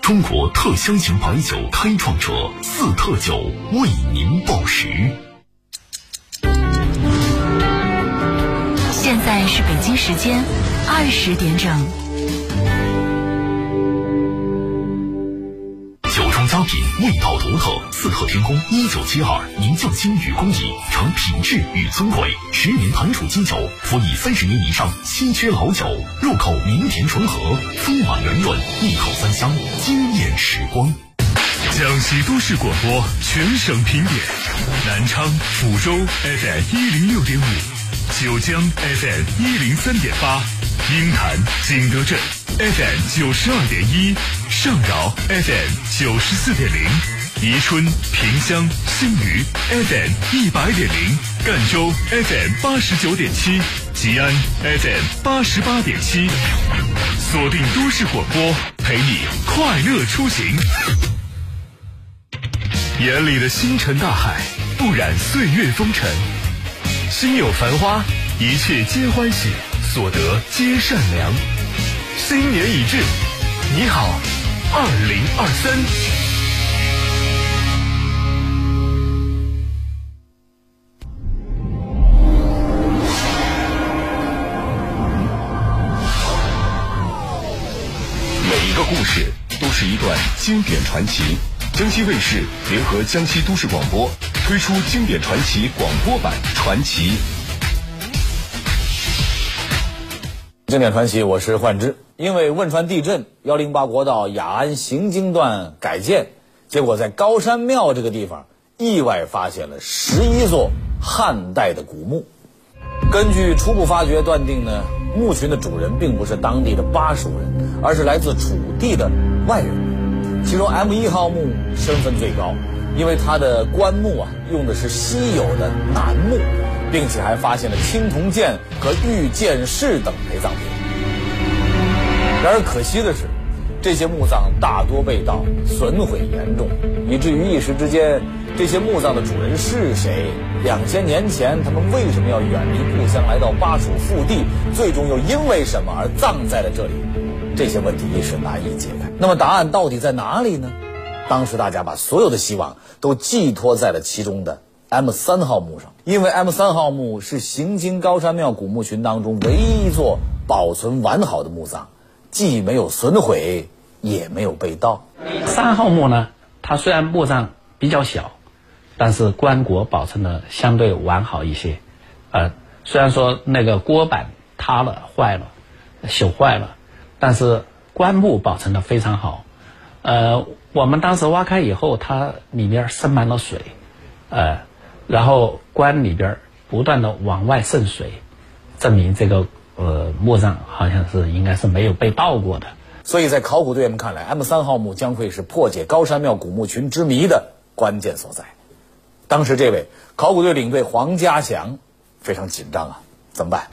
中国特香型白酒开创者四特酒为您报时。现在是北京时间二十点整。佳品，味道独特。四特天宫一九七二年匠心与工艺，成品质与尊贵。十年盘储基酒，辅以三十年以上稀缺老酒，入口绵甜醇和，丰满圆润，一口三香，惊艳时光。江西都市广播全省评点：南昌、抚州 FM 一零六点五，九江 FM 一零三点八，鹰潭、景德镇 FM 九十二点一，上饶 FM 九十四点零，宜春、萍乡、新余 FM 一百点零，赣州 FM 八十九点七，吉安 FM 八十八点七。锁定都市广播，陪你快乐出行。眼里的星辰大海，不染岁月风尘。心有繁花，一切皆欢喜，所得皆善良。新年已至，你好，二零二三。每一个故事都是一段经典传奇。江西卫视联合江西都市广播推出经典传奇广播版《传奇》。经典传奇，我是幻之。因为汶川地震，幺零八国道雅安行经段改建，结果在高山庙这个地方意外发现了十一座汉代的古墓。根据初步发掘断定呢，墓群的主人并不是当地的巴蜀人，而是来自楚地的外人。其中 M 一号墓身份最高，因为它的棺木啊用的是稀有的楠木，并且还发现了青铜剑和玉剑饰等陪葬品。然而可惜的是，这些墓葬大多被盗，损毁严重，以至于一时之间，这些墓葬的主人是谁？两千年前他们为什么要远离故乡来到巴蜀腹地？最终又因为什么而葬在了这里？这些问题一时难以解开。那么答案到底在哪里呢？当时大家把所有的希望都寄托在了其中的 M 三号墓上，因为 M 三号墓是行经高山庙古墓群当中唯一一座保存完好的墓葬，既没有损毁，也没有被盗。三号墓呢，它虽然墓葬比较小，但是棺椁保存的相对完好一些。呃，虽然说那个锅板塌了、坏了、朽坏了，但是棺木保存的非常好。呃，我们当时挖开以后，它里面渗满了水，呃，然后棺里边不断的往外渗水，证明这个呃墓葬好像是应该是没有被盗过的。所以在考古队员们看来，M 三号墓将会是破解高山庙古墓群之谜的关键所在。当时这位考古队领队黄家祥非常紧张啊，怎么办？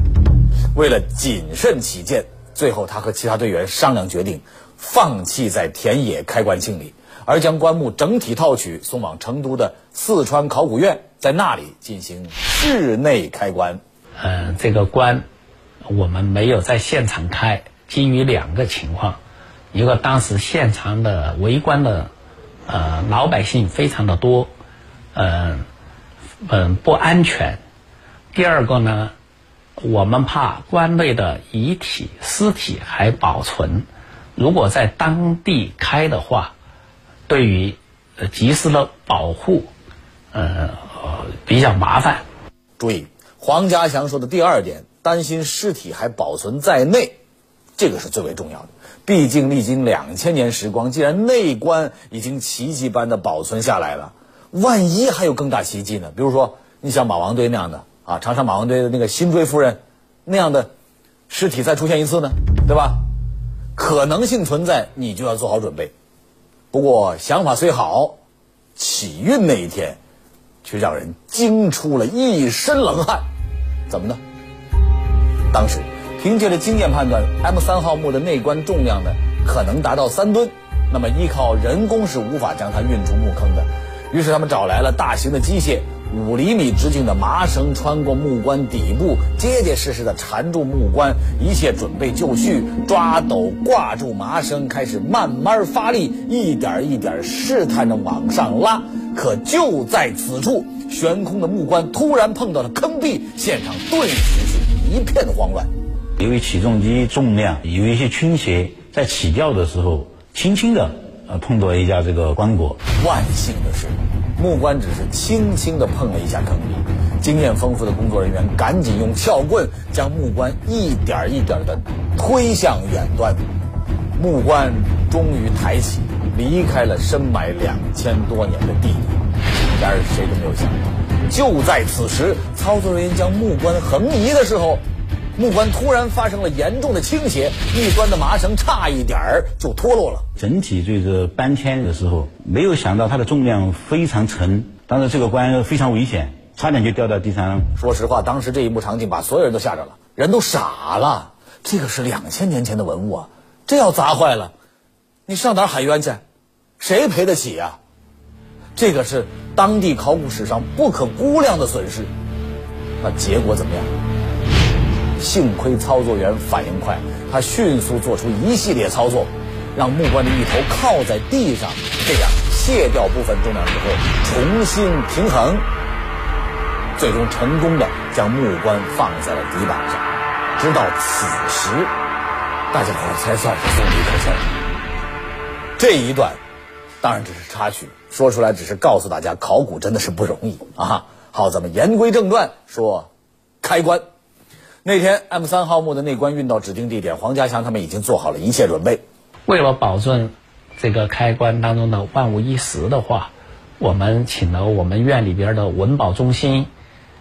为了谨慎起见，最后他和其他队员商量决定，放弃在田野开棺清理，而将棺木整体套取送往成都的四川考古院，在那里进行室内开棺。呃，这个棺我们没有在现场开，基于两个情况，一个当时现场的围观的呃老百姓非常的多，嗯、嗯不安全。第二个呢，我们怕棺内的遗体尸体还保存，如果在当地开的话，对于呃及时的保护，呃比较麻烦。注意，黄家祥说的第二点，担心尸体还保存在内，这个是最为重要的。毕竟历经两千年时光，既然内棺已经奇迹般的保存下来了，万一还有更大奇迹呢？比如说，你像马王堆那样的啊，长沙马王堆的那个辛追夫人那样的尸体再出现一次呢，对吧？可能性存在，你就要做好准备。不过想法虽好，起运那一天却让人惊出了一身冷汗。怎么呢？当时凭借着经验判断，M 三号墓的内棺重量呢可能达到三吨，那么依靠人工是无法将它运出墓坑的。于是他们找来了大型的机械，五厘米直径的麻绳穿过木棺底部，结结实实的缠住木棺，一切准备就绪，抓斗挂住麻绳，开始慢慢发力，一点一点试探着往上拉。可就在此处，悬空的木棺突然碰到了坑壁，现场顿时是一片慌乱。由于起重机重量有一些倾斜，在起吊的时候，轻轻的呃碰到一下这个棺椁。万幸的是，木棺只是轻轻的碰了一下坑壁，经验丰富的工作人员赶紧用撬棍将木棺一点一点的推向远端，木棺终于抬起，离开了深埋两千多年的地底。然而谁都没有想到，就在此时，操作人员将木棺横移的时候。木棺突然发生了严重的倾斜，一端的麻绳差一点儿就脱落了。整体这个搬迁的时候，没有想到它的重量非常沉，当时这个棺非常危险，差点就掉到地上。说实话，当时这一幕场景把所有人都吓着了，人都傻了。这个是两千年前的文物啊，这要砸坏了，你上哪儿喊冤去？谁赔得起呀？这个是当地考古史上不可估量的损失。那结果怎么样？幸亏操作员反应快，他迅速做出一系列操作，让木棺的一头靠在地上，这样卸掉部分重量之后重新平衡，最终成功的将木棺放在了底板上。直到此时，大家伙才算是松了一口气。这一段当然只是插曲，说出来只是告诉大家，考古真的是不容易啊。好，咱们言归正传，说开棺。那天 M 三号墓的内棺运到指定地点，黄家祥他们已经做好了一切准备。为了保证这个开棺当中的万无一失的话，我们请了我们院里边的文保中心，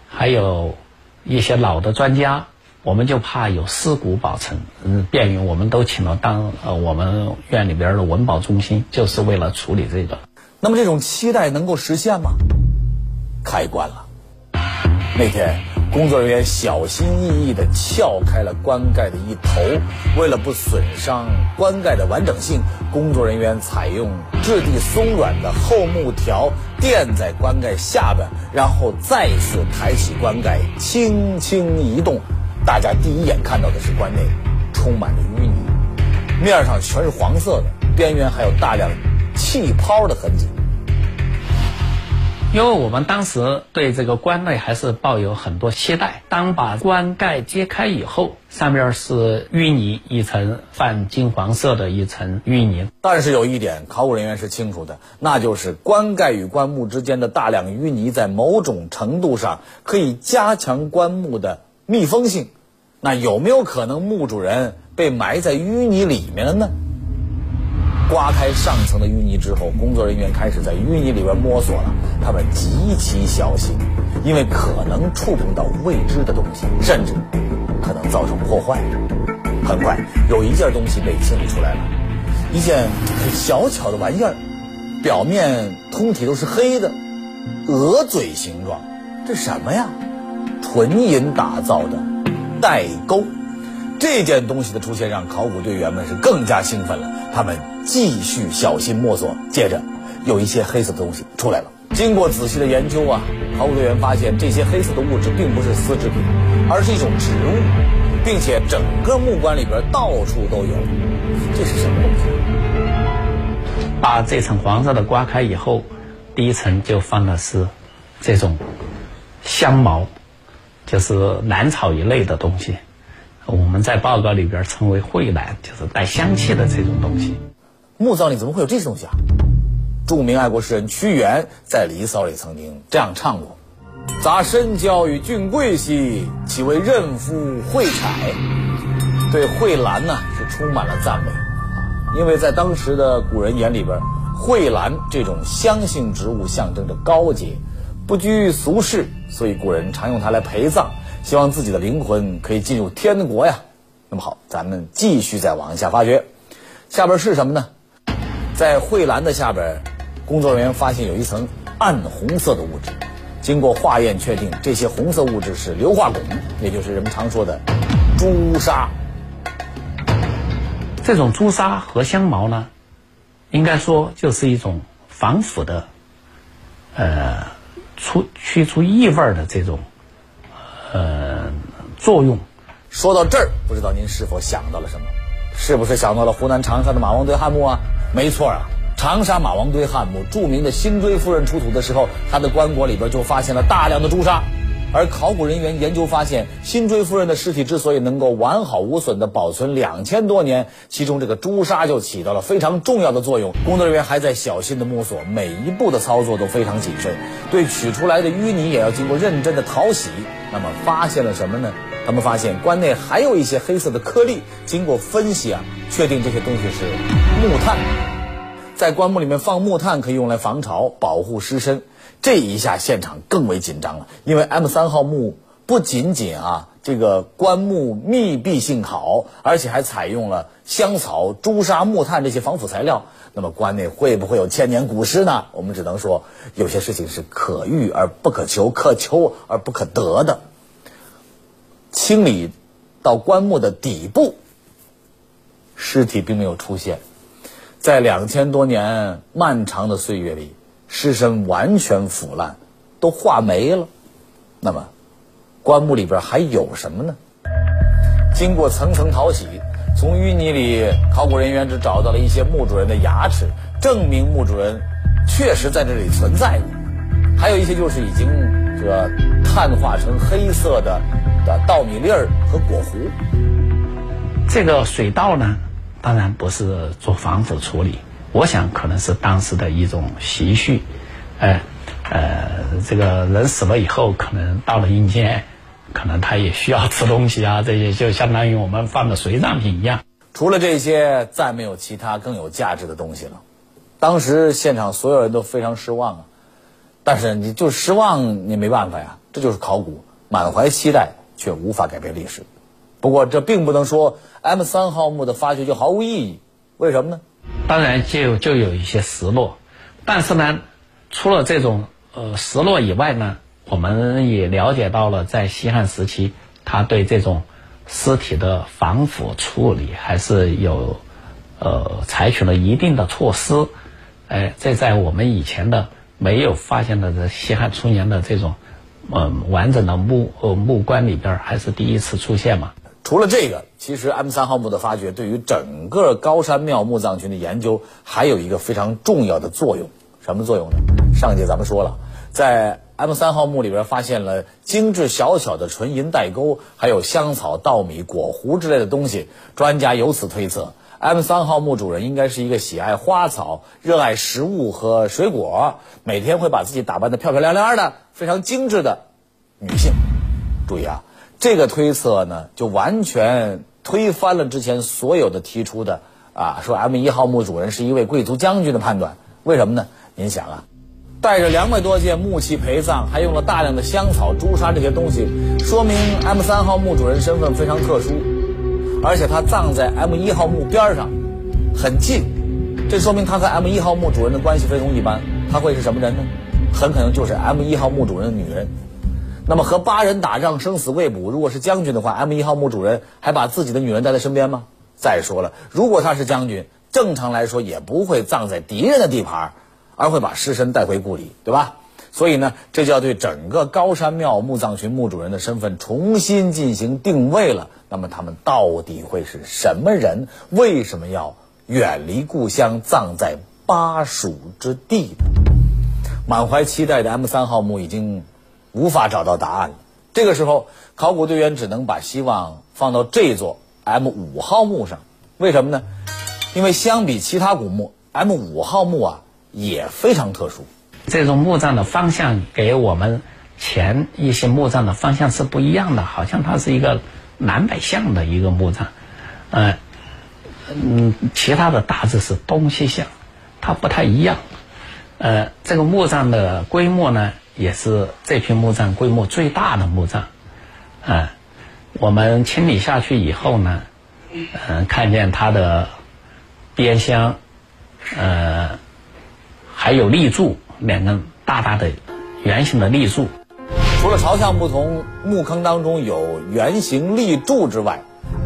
还有一些老的专家，我们就怕有尸骨保存，嗯，便于我们都请了当呃我们院里边的文保中心，就是为了处理这个。那么这种期待能够实现吗？开棺了。那天，工作人员小心翼翼地撬开了棺盖的一头，为了不损伤棺盖的完整性，工作人员采用质地松软的厚木条垫在棺盖下边，然后再次抬起棺盖，轻轻移动。大家第一眼看到的是棺内充满着淤泥，面上全是黄色的，边缘还有大量气泡的痕迹。因为我们当时对这个棺内还是抱有很多期待。当把棺盖揭开以后，上面是淤泥一层，泛金黄色的一层淤泥。但是有一点，考古人员是清楚的，那就是棺盖与棺木之间的大量淤泥，在某种程度上可以加强棺木的密封性。那有没有可能墓主人被埋在淤泥里面了呢？刮开上层的淤泥之后，工作人员开始在淤泥里边摸索了。他们极其小心，因为可能触碰到未知的东西，甚至可能造成破坏。很快，有一件东西被清理出来了，一件很小巧的玩意儿，表面通体都是黑的，鹅嘴形状。这什么呀？纯银打造的带钩。这件东西的出现让考古队员们是更加兴奋了。他们继续小心摸索，接着有一些黑色的东西出来了。经过仔细的研究啊，考古队员发现这些黑色的物质并不是丝织品，而是一种植物，并且整个木棺里边到处都有。这是什么东西？把这层黄色的刮开以后，第一层就放的是这种香茅，就是兰草一类的东西。我们在报告里边称为蕙兰，就是带香气的这种东西。墓葬里怎么会有这些东西啊？著名爱国诗人屈原在《离骚》里曾经这样唱过：“杂深交与俊贵兮，岂为任夫蕙采？”对蕙兰呢是充满了赞美，因为在当时的古人眼里边，蕙兰这种香性植物象征着高洁，不拘俗世，所以古人常用它来陪葬。希望自己的灵魂可以进入天国呀。那么好，咱们继续再往下发掘，下边是什么呢？在蕙兰的下边，工作人员发现有一层暗红色的物质。经过化验确定，这些红色物质是硫化汞，也就是人们常说的朱砂。这种朱砂和香茅呢，应该说就是一种防腐的，呃。出去除异味儿的这种呃作用。说到这儿，不知道您是否想到了什么？是不是想到了湖南长沙的马王堆汉墓啊？没错啊，长沙马王堆汉墓，著名的辛追夫人出土的时候，她的棺椁里边就发现了大量的朱砂。而考古人员研究发现，辛追夫人的尸体之所以能够完好无损地保存两千多年，其中这个朱砂就起到了非常重要的作用。工作人员还在小心地摸索，每一步的操作都非常谨慎，对取出来的淤泥也要经过认真的淘洗。那么发现了什么呢？他们发现棺内还有一些黑色的颗粒，经过分析啊，确定这些东西是木炭。在棺木里面放木炭可以用来防潮、保护尸身。这一下现场更为紧张了，因为 M 三号墓不仅仅啊这个棺木密闭性好，而且还采用了香草、朱砂、木炭这些防腐材料。那么棺内会不会有千年古尸呢？我们只能说，有些事情是可遇而不可求，可求而不可得的。清理到棺木的底部，尸体并没有出现。在两千多年漫长的岁月里，尸身完全腐烂，都化没了。那么，棺木里边还有什么呢？经过层层淘洗，从淤泥里，考古人员只找到了一些墓主人的牙齿，证明墓主人确实在这里存在过。还有一些就是已经这个碳化成黑色的的稻米粒儿和果核。这个水稻呢，当然不是做防腐处理，我想可能是当时的一种习序，哎，呃，这个人死了以后，可能到了阴间，可能他也需要吃东西啊，这些就相当于我们放的随葬品一样。除了这些，再没有其他更有价值的东西了。当时现场所有人都非常失望啊，但是你就失望，你没办法呀，这就是考古，满怀期待却无法改变历史。不过这并不能说 M 三号墓的发掘就毫无意义，为什么呢？当然就就有一些失落，但是呢，除了这种呃失落以外呢，我们也了解到了在西汉时期，他对这种尸体的防腐处理还是有呃采取了一定的措施，哎，这在我们以前的没有发现的这西汉初年的这种嗯完整的墓呃墓棺里边还是第一次出现嘛。除了这个，其实 M 三号墓的发掘对于整个高山庙墓葬群的研究还有一个非常重要的作用。什么作用呢？上节咱们说了，在 M 三号墓里边发现了精致小巧的纯银带钩，还有香草、稻米、果核之类的东西。专家由此推测，M 三号墓主人应该是一个喜爱花草、热爱食物和水果，每天会把自己打扮得漂漂亮亮的、非常精致的女性。注意啊！这个推测呢，就完全推翻了之前所有的提出的啊，说 M 一号墓主人是一位贵族将军的判断。为什么呢？您想啊，带着两百多件木器陪葬，还用了大量的香草、朱砂这些东西，说明 M 三号墓主人身份非常特殊，而且他葬在 M 一号墓边上，很近，这说明他和 M 一号墓主人的关系非同一般。他会是什么人呢？很可能就是 M 一号墓主人的女人。那么和八人打仗生死未卜，如果是将军的话，M 一号墓主人还把自己的女人带在身边吗？再说了，如果他是将军，正常来说也不会葬在敌人的地盘，而会把尸身带回故里，对吧？所以呢，这就要对整个高山庙墓葬群墓主人的身份重新进行定位了。那么他们到底会是什么人？为什么要远离故乡，葬在巴蜀之地呢？满怀期待的 M 三号墓已经。无法找到答案了。这个时候，考古队员只能把希望放到这座 M 五号墓上。为什么呢？因为相比其他古墓，M 五号墓啊也非常特殊。这种墓葬的方向给我们前一些墓葬的方向是不一样的，好像它是一个南北向的一个墓葬，呃，嗯，其他的大致是东西向，它不太一样。呃，这个墓葬的规模呢？也是这批墓葬规模最大的墓葬，啊，我们清理下去以后呢，嗯，看见它的边箱，呃，还有立柱，两根大大的圆形的立柱。除了朝向不同，墓坑当中有圆形立柱之外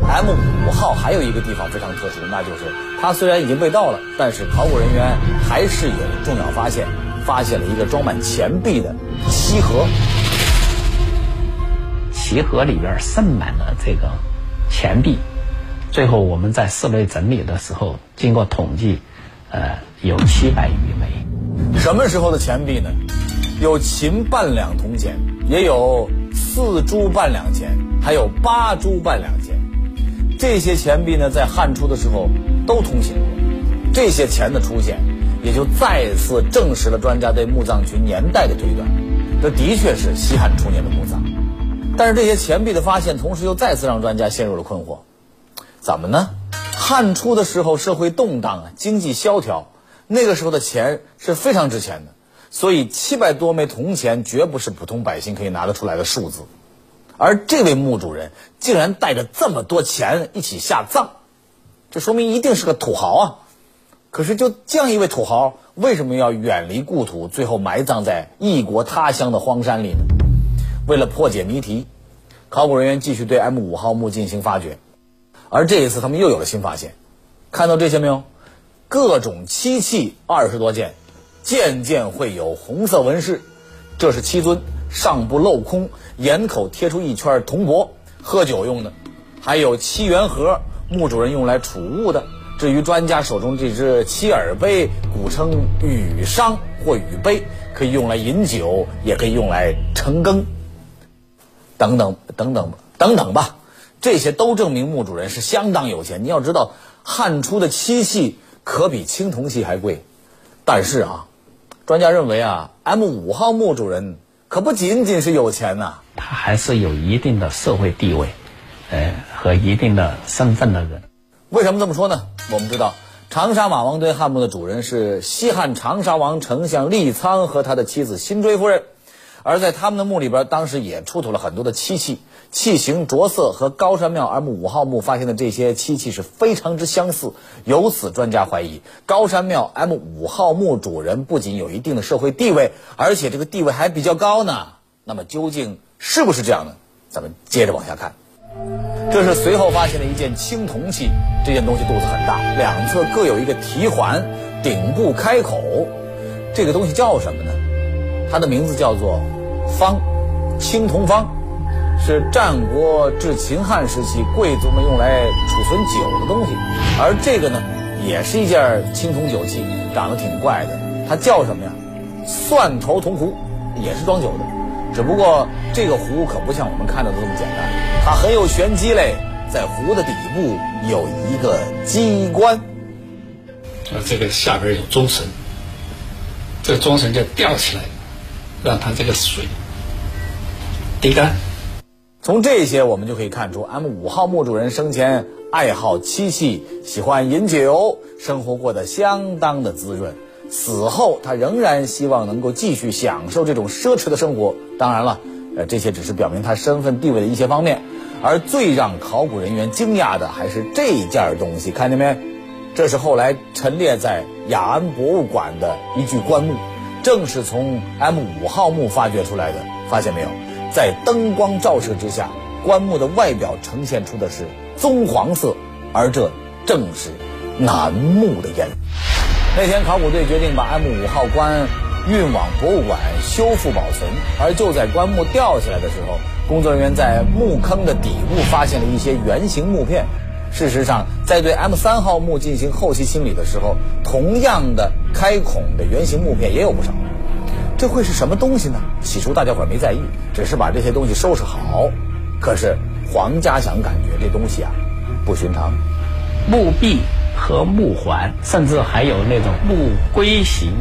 ，M 五号还有一个地方非常特殊，那就是它虽然已经被盗了，但是考古人员还是有重要发现。发现了一个装满钱币的漆盒。棋盒里边盛满了这个钱币，最后我们在室内整理的时候，经过统计，呃，有七百余枚。什么时候的钱币呢？有秦半两铜钱，也有四铢半两钱，还有八铢半两钱。这些钱币呢，在汉初的时候都通行过。这些钱的出现，也就再次证实了专家对墓葬群年代的推断。这的确是西汉初年的墓葬。但是这些钱币的发现，同时又再次让专家陷入了困惑。怎么呢？汉初的时候社会动荡啊，经济萧条，那个时候的钱是非常值钱的，所以七百多枚铜钱绝不是普通百姓可以拿得出来的数字。而这位墓主人竟然带着这么多钱一起下葬，这说明一定是个土豪啊！可是就这样一位土豪，为什么要远离故土，最后埋葬在异国他乡的荒山里呢？为了破解谜题，考古人员继续对 M 五号墓进行发掘，而这一次他们又有了新发现。看到这些没有？各种漆器二十多件，件件绘有红色纹饰。这是七尊，上部镂空，眼口贴出一圈铜箔，喝酒用的。还有七元盒，墓主人用来储物的。至于专家手中这只七耳杯，古称羽觞或羽杯，可以用来饮酒，也可以用来盛羹。等等等等等等吧，这些都证明墓主人是相当有钱。你要知道，汉初的漆器可比青铜器还贵。但是啊，专家认为啊，M 五号墓主人可不仅仅是有钱呐、他还是有一定的社会地位，呃和一定的身份的人。为什么这么说呢？我们知道，长沙马王堆汉墓的主人是西汉长沙王丞相利苍和他的妻子辛追夫人。而在他们的墓里边，当时也出土了很多的漆器，器型着色和高山庙 M 五号墓发现的这些漆器是非常之相似。由此，专家怀疑高山庙 M 五号墓主人不仅有一定的社会地位，而且这个地位还比较高呢。那么究竟是不是这样呢？咱们接着往下看。这是随后发现的一件青铜器，这件东西肚子很大，两侧各有一个提环，顶部开口。这个东西叫什么呢？它的名字叫做方，青铜方，是战国至秦汉时期贵族们用来储存酒的东西。而这个呢，也是一件青铜酒器，长得挺怪的。它叫什么呀？蒜头铜壶，也是装酒的。只不过这个壶可不像我们看到的这么简单，它很有玄机嘞。在壶的底部有一个机关，呃，这个下边有钟绳，这个中绳就吊起来，让它这个水滴干。从这些我们就可以看出，M 五号墓主人生前爱好漆器，喜欢饮酒，生活过得相当的滋润。死后，他仍然希望能够继续享受这种奢侈的生活。当然了，呃，这些只是表明他身份地位的一些方面。而最让考古人员惊讶的还是这件东西，看见没？这是后来陈列在雅安博物馆的一具棺木，正是从 M 五号墓发掘出来的。发现没有？在灯光照射之下，棺木的外表呈现出的是棕黄色，而这正是楠木的颜。那天，考古队决定把 M 五号棺运往博物馆修复保存，而就在棺木吊起来的时候。工作人员在墓坑的底部发现了一些圆形木片。事实上，在对 M 三号墓进行后期清理的时候，同样的开孔的圆形木片也有不少。这会是什么东西呢？起初大家伙没在意，只是把这些东西收拾好。可是黄家祥感觉这东西啊不寻常。墓壁和木环，甚至还有那种木龟形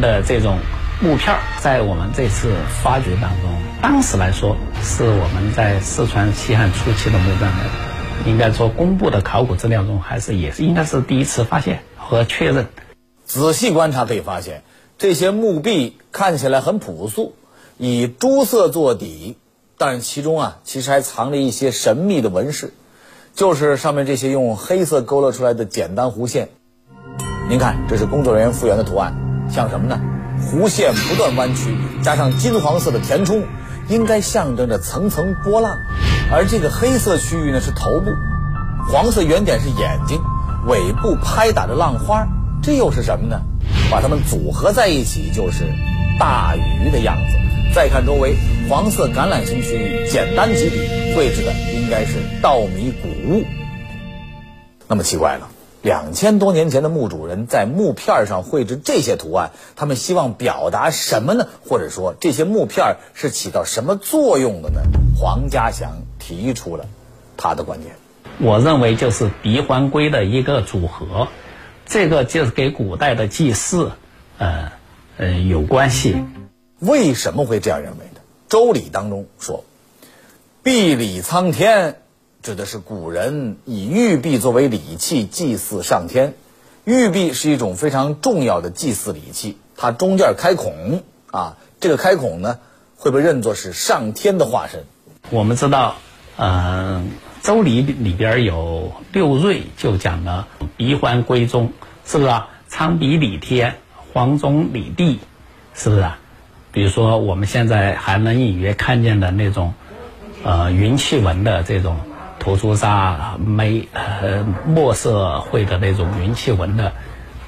的这种木片，在我们这次发掘当中。当时来说，是我们在四川西汉初期的墓葬的，应该说公布的考古资料中，还是也是应该是第一次发现和确认。仔细观察可以发现，这些墓壁看起来很朴素，以朱色做底，但其中啊其实还藏着一些神秘的纹饰，就是上面这些用黑色勾勒出来的简单弧线。您看，这是工作人员复原的图案，像什么呢？弧线不断弯曲，加上金黄色的填充。应该象征着层层波浪，而这个黑色区域呢是头部，黄色圆点是眼睛，尾部拍打着浪花，这又是什么呢？把它们组合在一起就是大鱼的样子。再看周围，黄色橄榄形区域，简单几笔绘制的应该是稻米谷物。那么奇怪了，两千多年前的墓主人在木片上绘制这些图案，他们希望表达什么呢？或者说这些木片是起到什么作用的呢？黄家祥提出了他的观点。我认为就是鼻环龟的一个组合，这个就是给古代的祭祀，呃呃有关系。为什么会这样认为呢？《周礼》当中说：“毕礼苍天”，指的是古人以玉璧作为礼器祭祀上天。玉璧是一种非常重要的祭祀礼器，它中间开孔啊，这个开孔呢会被认作是上天的化身。我们知道，呃，《周礼》里边有六瑞，就讲了鼻环归宗，是不是啊？苍鼻礼天，黄中礼地，是不是啊？比如说，我们现在还能隐约看见的那种，呃，云气纹的这种涂朱砂玫呃墨色绘的那种云气纹的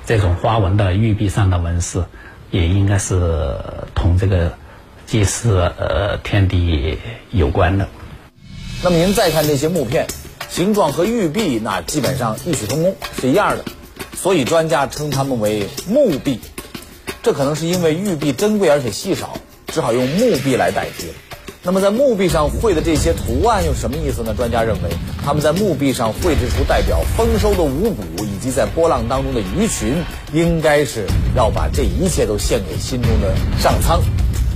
这种花纹的玉璧上的纹饰，也应该是同这个祭祀呃天地有关的。那么您再看这些木片，形状和玉璧那基本上异曲同工，是一样的，所以专家称它们为木璧。这可能是因为玉璧珍贵而且稀少，只好用木璧来代替了。那么在墓壁上绘的这些图案又什么意思呢？专家认为，他们在墓壁上绘制出代表丰收的五谷以及在波浪当中的鱼群，应该是要把这一切都献给心中的上苍，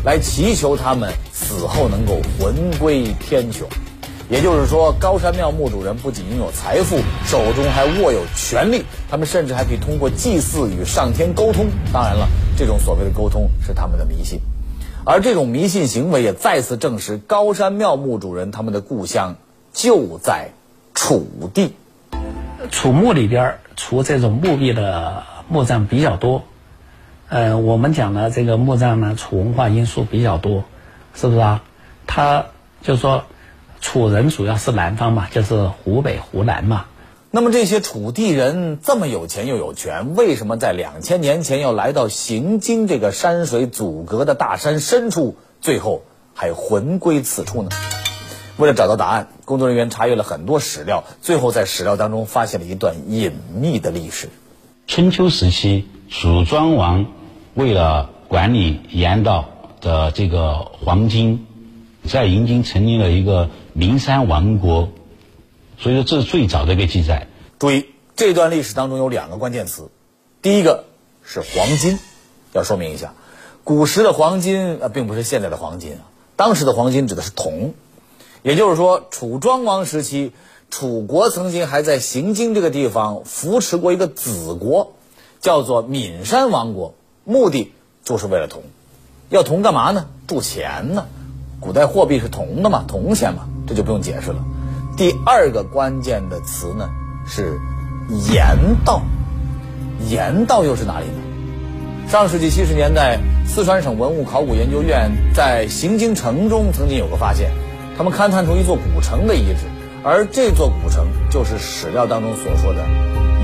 来祈求他们死后能够魂归天穹。也就是说，高山庙墓主人不仅拥有财富，手中还握有权力，他们甚至还可以通过祭祀与上天沟通。当然了，这种所谓的沟通是他们的迷信，而这种迷信行为也再次证实高山庙墓主人他们的故乡就在楚地。楚墓里边儿，除这种墓壁的墓葬比较多，呃，我们讲的这个墓葬呢，楚文化因素比较多，是不是啊？他就说。楚人主要是南方嘛，就是湖北、湖南嘛。那么这些楚地人这么有钱又有权，为什么在两千年前要来到行经这个山水阻隔的大山深处，最后还魂归此处呢？为了找到答案，工作人员查阅了很多史料，最后在史料当中发现了一段隐秘的历史。春秋时期，楚庄王为了管理盐道的这个黄金，在营京成立了一个。名山王国，所以说这是最早的一个记载。注意，这段历史当中有两个关键词，第一个是黄金，要说明一下，古时的黄金啊，并不是现在的黄金啊，当时的黄金指的是铜，也就是说，楚庄王时期，楚国曾经还在行经这个地方扶持过一个子国，叫做岷山王国，目的就是为了铜，要铜干嘛呢？铸钱呢？古代货币是铜的嘛，铜钱嘛。这就不用解释了。第二个关键的词呢是盐道，盐道又是哪里呢？上世纪七十年代，四川省文物考古研究院在行经城中曾经有个发现，他们勘探出一座古城的遗址，而这座古城就是史料当中所说的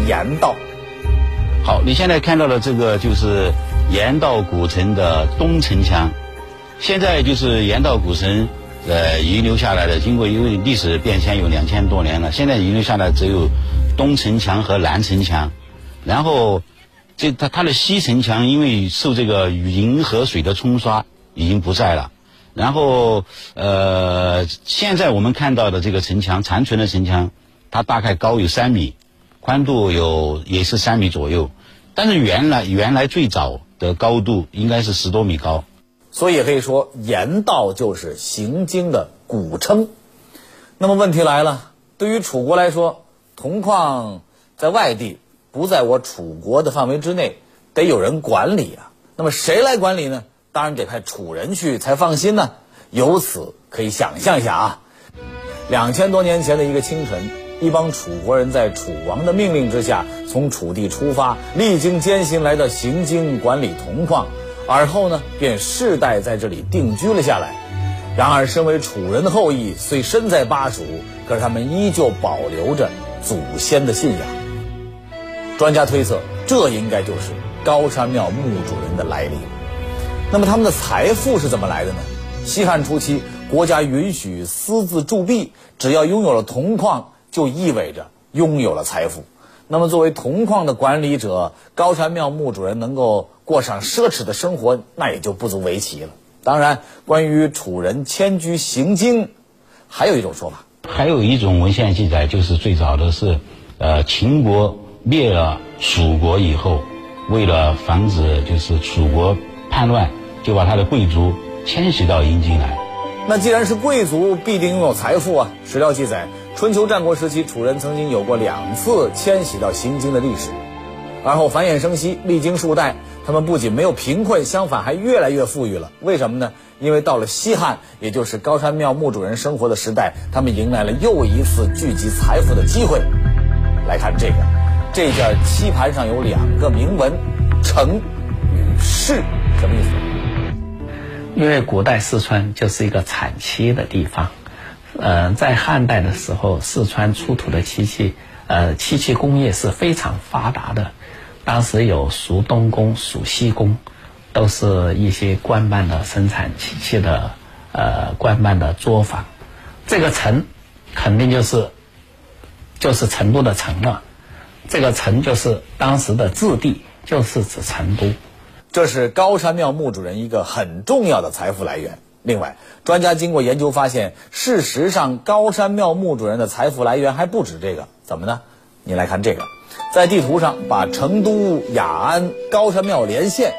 盐道。好，你现在看到的这个就是盐道古城的东城墙，现在就是盐道古城。呃，遗留下来的，经过因为历史变迁有两千多年了，现在遗留下来只有东城墙和南城墙，然后这它它的西城墙因为受这个银河水的冲刷已经不在了，然后呃，现在我们看到的这个城墙残存的城墙，它大概高有三米，宽度有也是三米左右，但是原来原来最早的高度应该是十多米高。所以也可以说，盐道就是行经的古称。那么问题来了，对于楚国来说，铜矿在外地，不在我楚国的范围之内，得有人管理啊。那么谁来管理呢？当然得派楚人去才放心呢。由此可以想象一下啊，两千多年前的一个清晨，一帮楚国人在楚王的命令之下，从楚地出发，历经艰辛来到行经管理铜矿。而后呢，便世代在这里定居了下来。然而，身为楚人的后裔，虽身在巴蜀，可是他们依旧保留着祖先的信仰。专家推测，这应该就是高山庙墓主人的来历。那么他们的财富是怎么来的呢？西汉初期，国家允许私自铸币，只要拥有了铜矿，就意味着拥有了财富。那么作为铜矿的管理者，高山庙墓主人能够过上奢侈的生活，那也就不足为奇了。当然，关于楚人迁居行经，还有一种说法。还有一种文献记载，就是最早的是，呃，秦国灭了楚国以后，为了防止就是楚国叛乱，就把他的贵族迁徙到阴京来。那既然是贵族，必定拥有财富啊！史料记载，春秋战国时期，楚人曾经有过两次迁徙到行经的历史，而后繁衍生息，历经数代，他们不仅没有贫困，相反还越来越富裕了。为什么呢？因为到了西汉，也就是高山庙墓主人生活的时代，他们迎来了又一次聚集财富的机会。来看这个，这件漆盘上有两个铭文：“城”与“市”，什么意思？因为古代四川就是一个产漆的地方，呃，在汉代的时候，四川出土的漆器，呃，漆器工业是非常发达的。当时有蜀东宫、蜀西宫，都是一些官办的生产漆器的，呃，官办的作坊。这个城，肯定就是就是成都的城了。这个城就是当时的治地，就是指成都。这是高山庙墓主人一个很重要的财富来源。另外，专家经过研究发现，事实上高山庙墓主人的财富来源还不止这个。怎么呢？你来看这个，在地图上把成都、雅安、高山庙连线，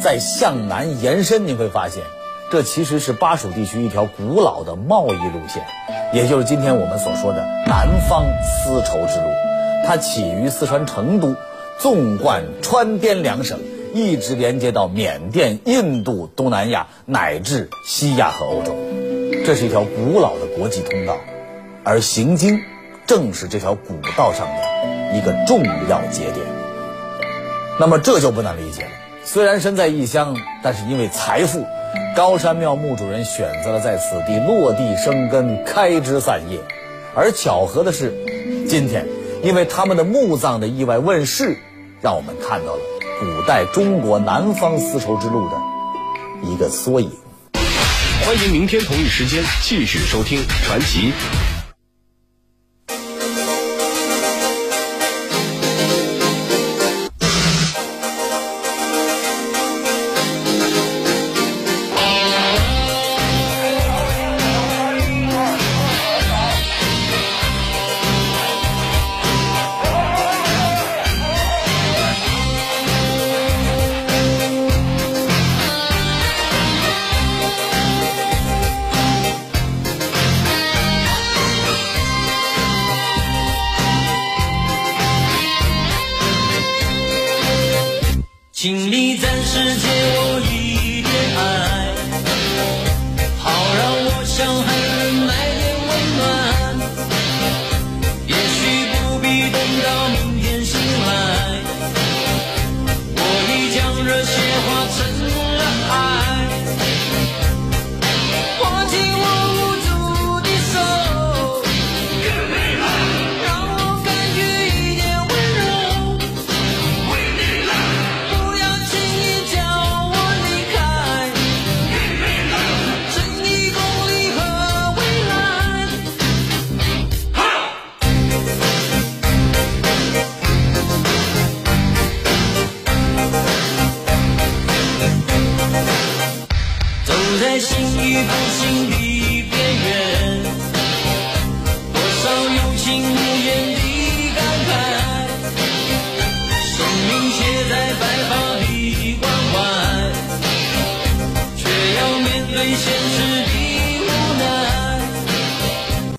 再向南延伸，你会发现，这其实是巴蜀地区一条古老的贸易路线，也就是今天我们所说的南方丝绸之路。它起于四川成都，纵贯川滇两省。一直连接到缅甸、印度、东南亚乃至西亚和欧洲，这是一条古老的国际通道，而行经正是这条古道上的一个重要节点。那么这就不难理解了。虽然身在异乡，但是因为财富，高山庙墓主人选择了在此地落地生根、开枝散叶。而巧合的是，今天因为他们的墓葬的意外问世，让我们看到了。古代中国南方丝绸之路的一个缩影。欢迎明天同一时间继续收听《传奇》。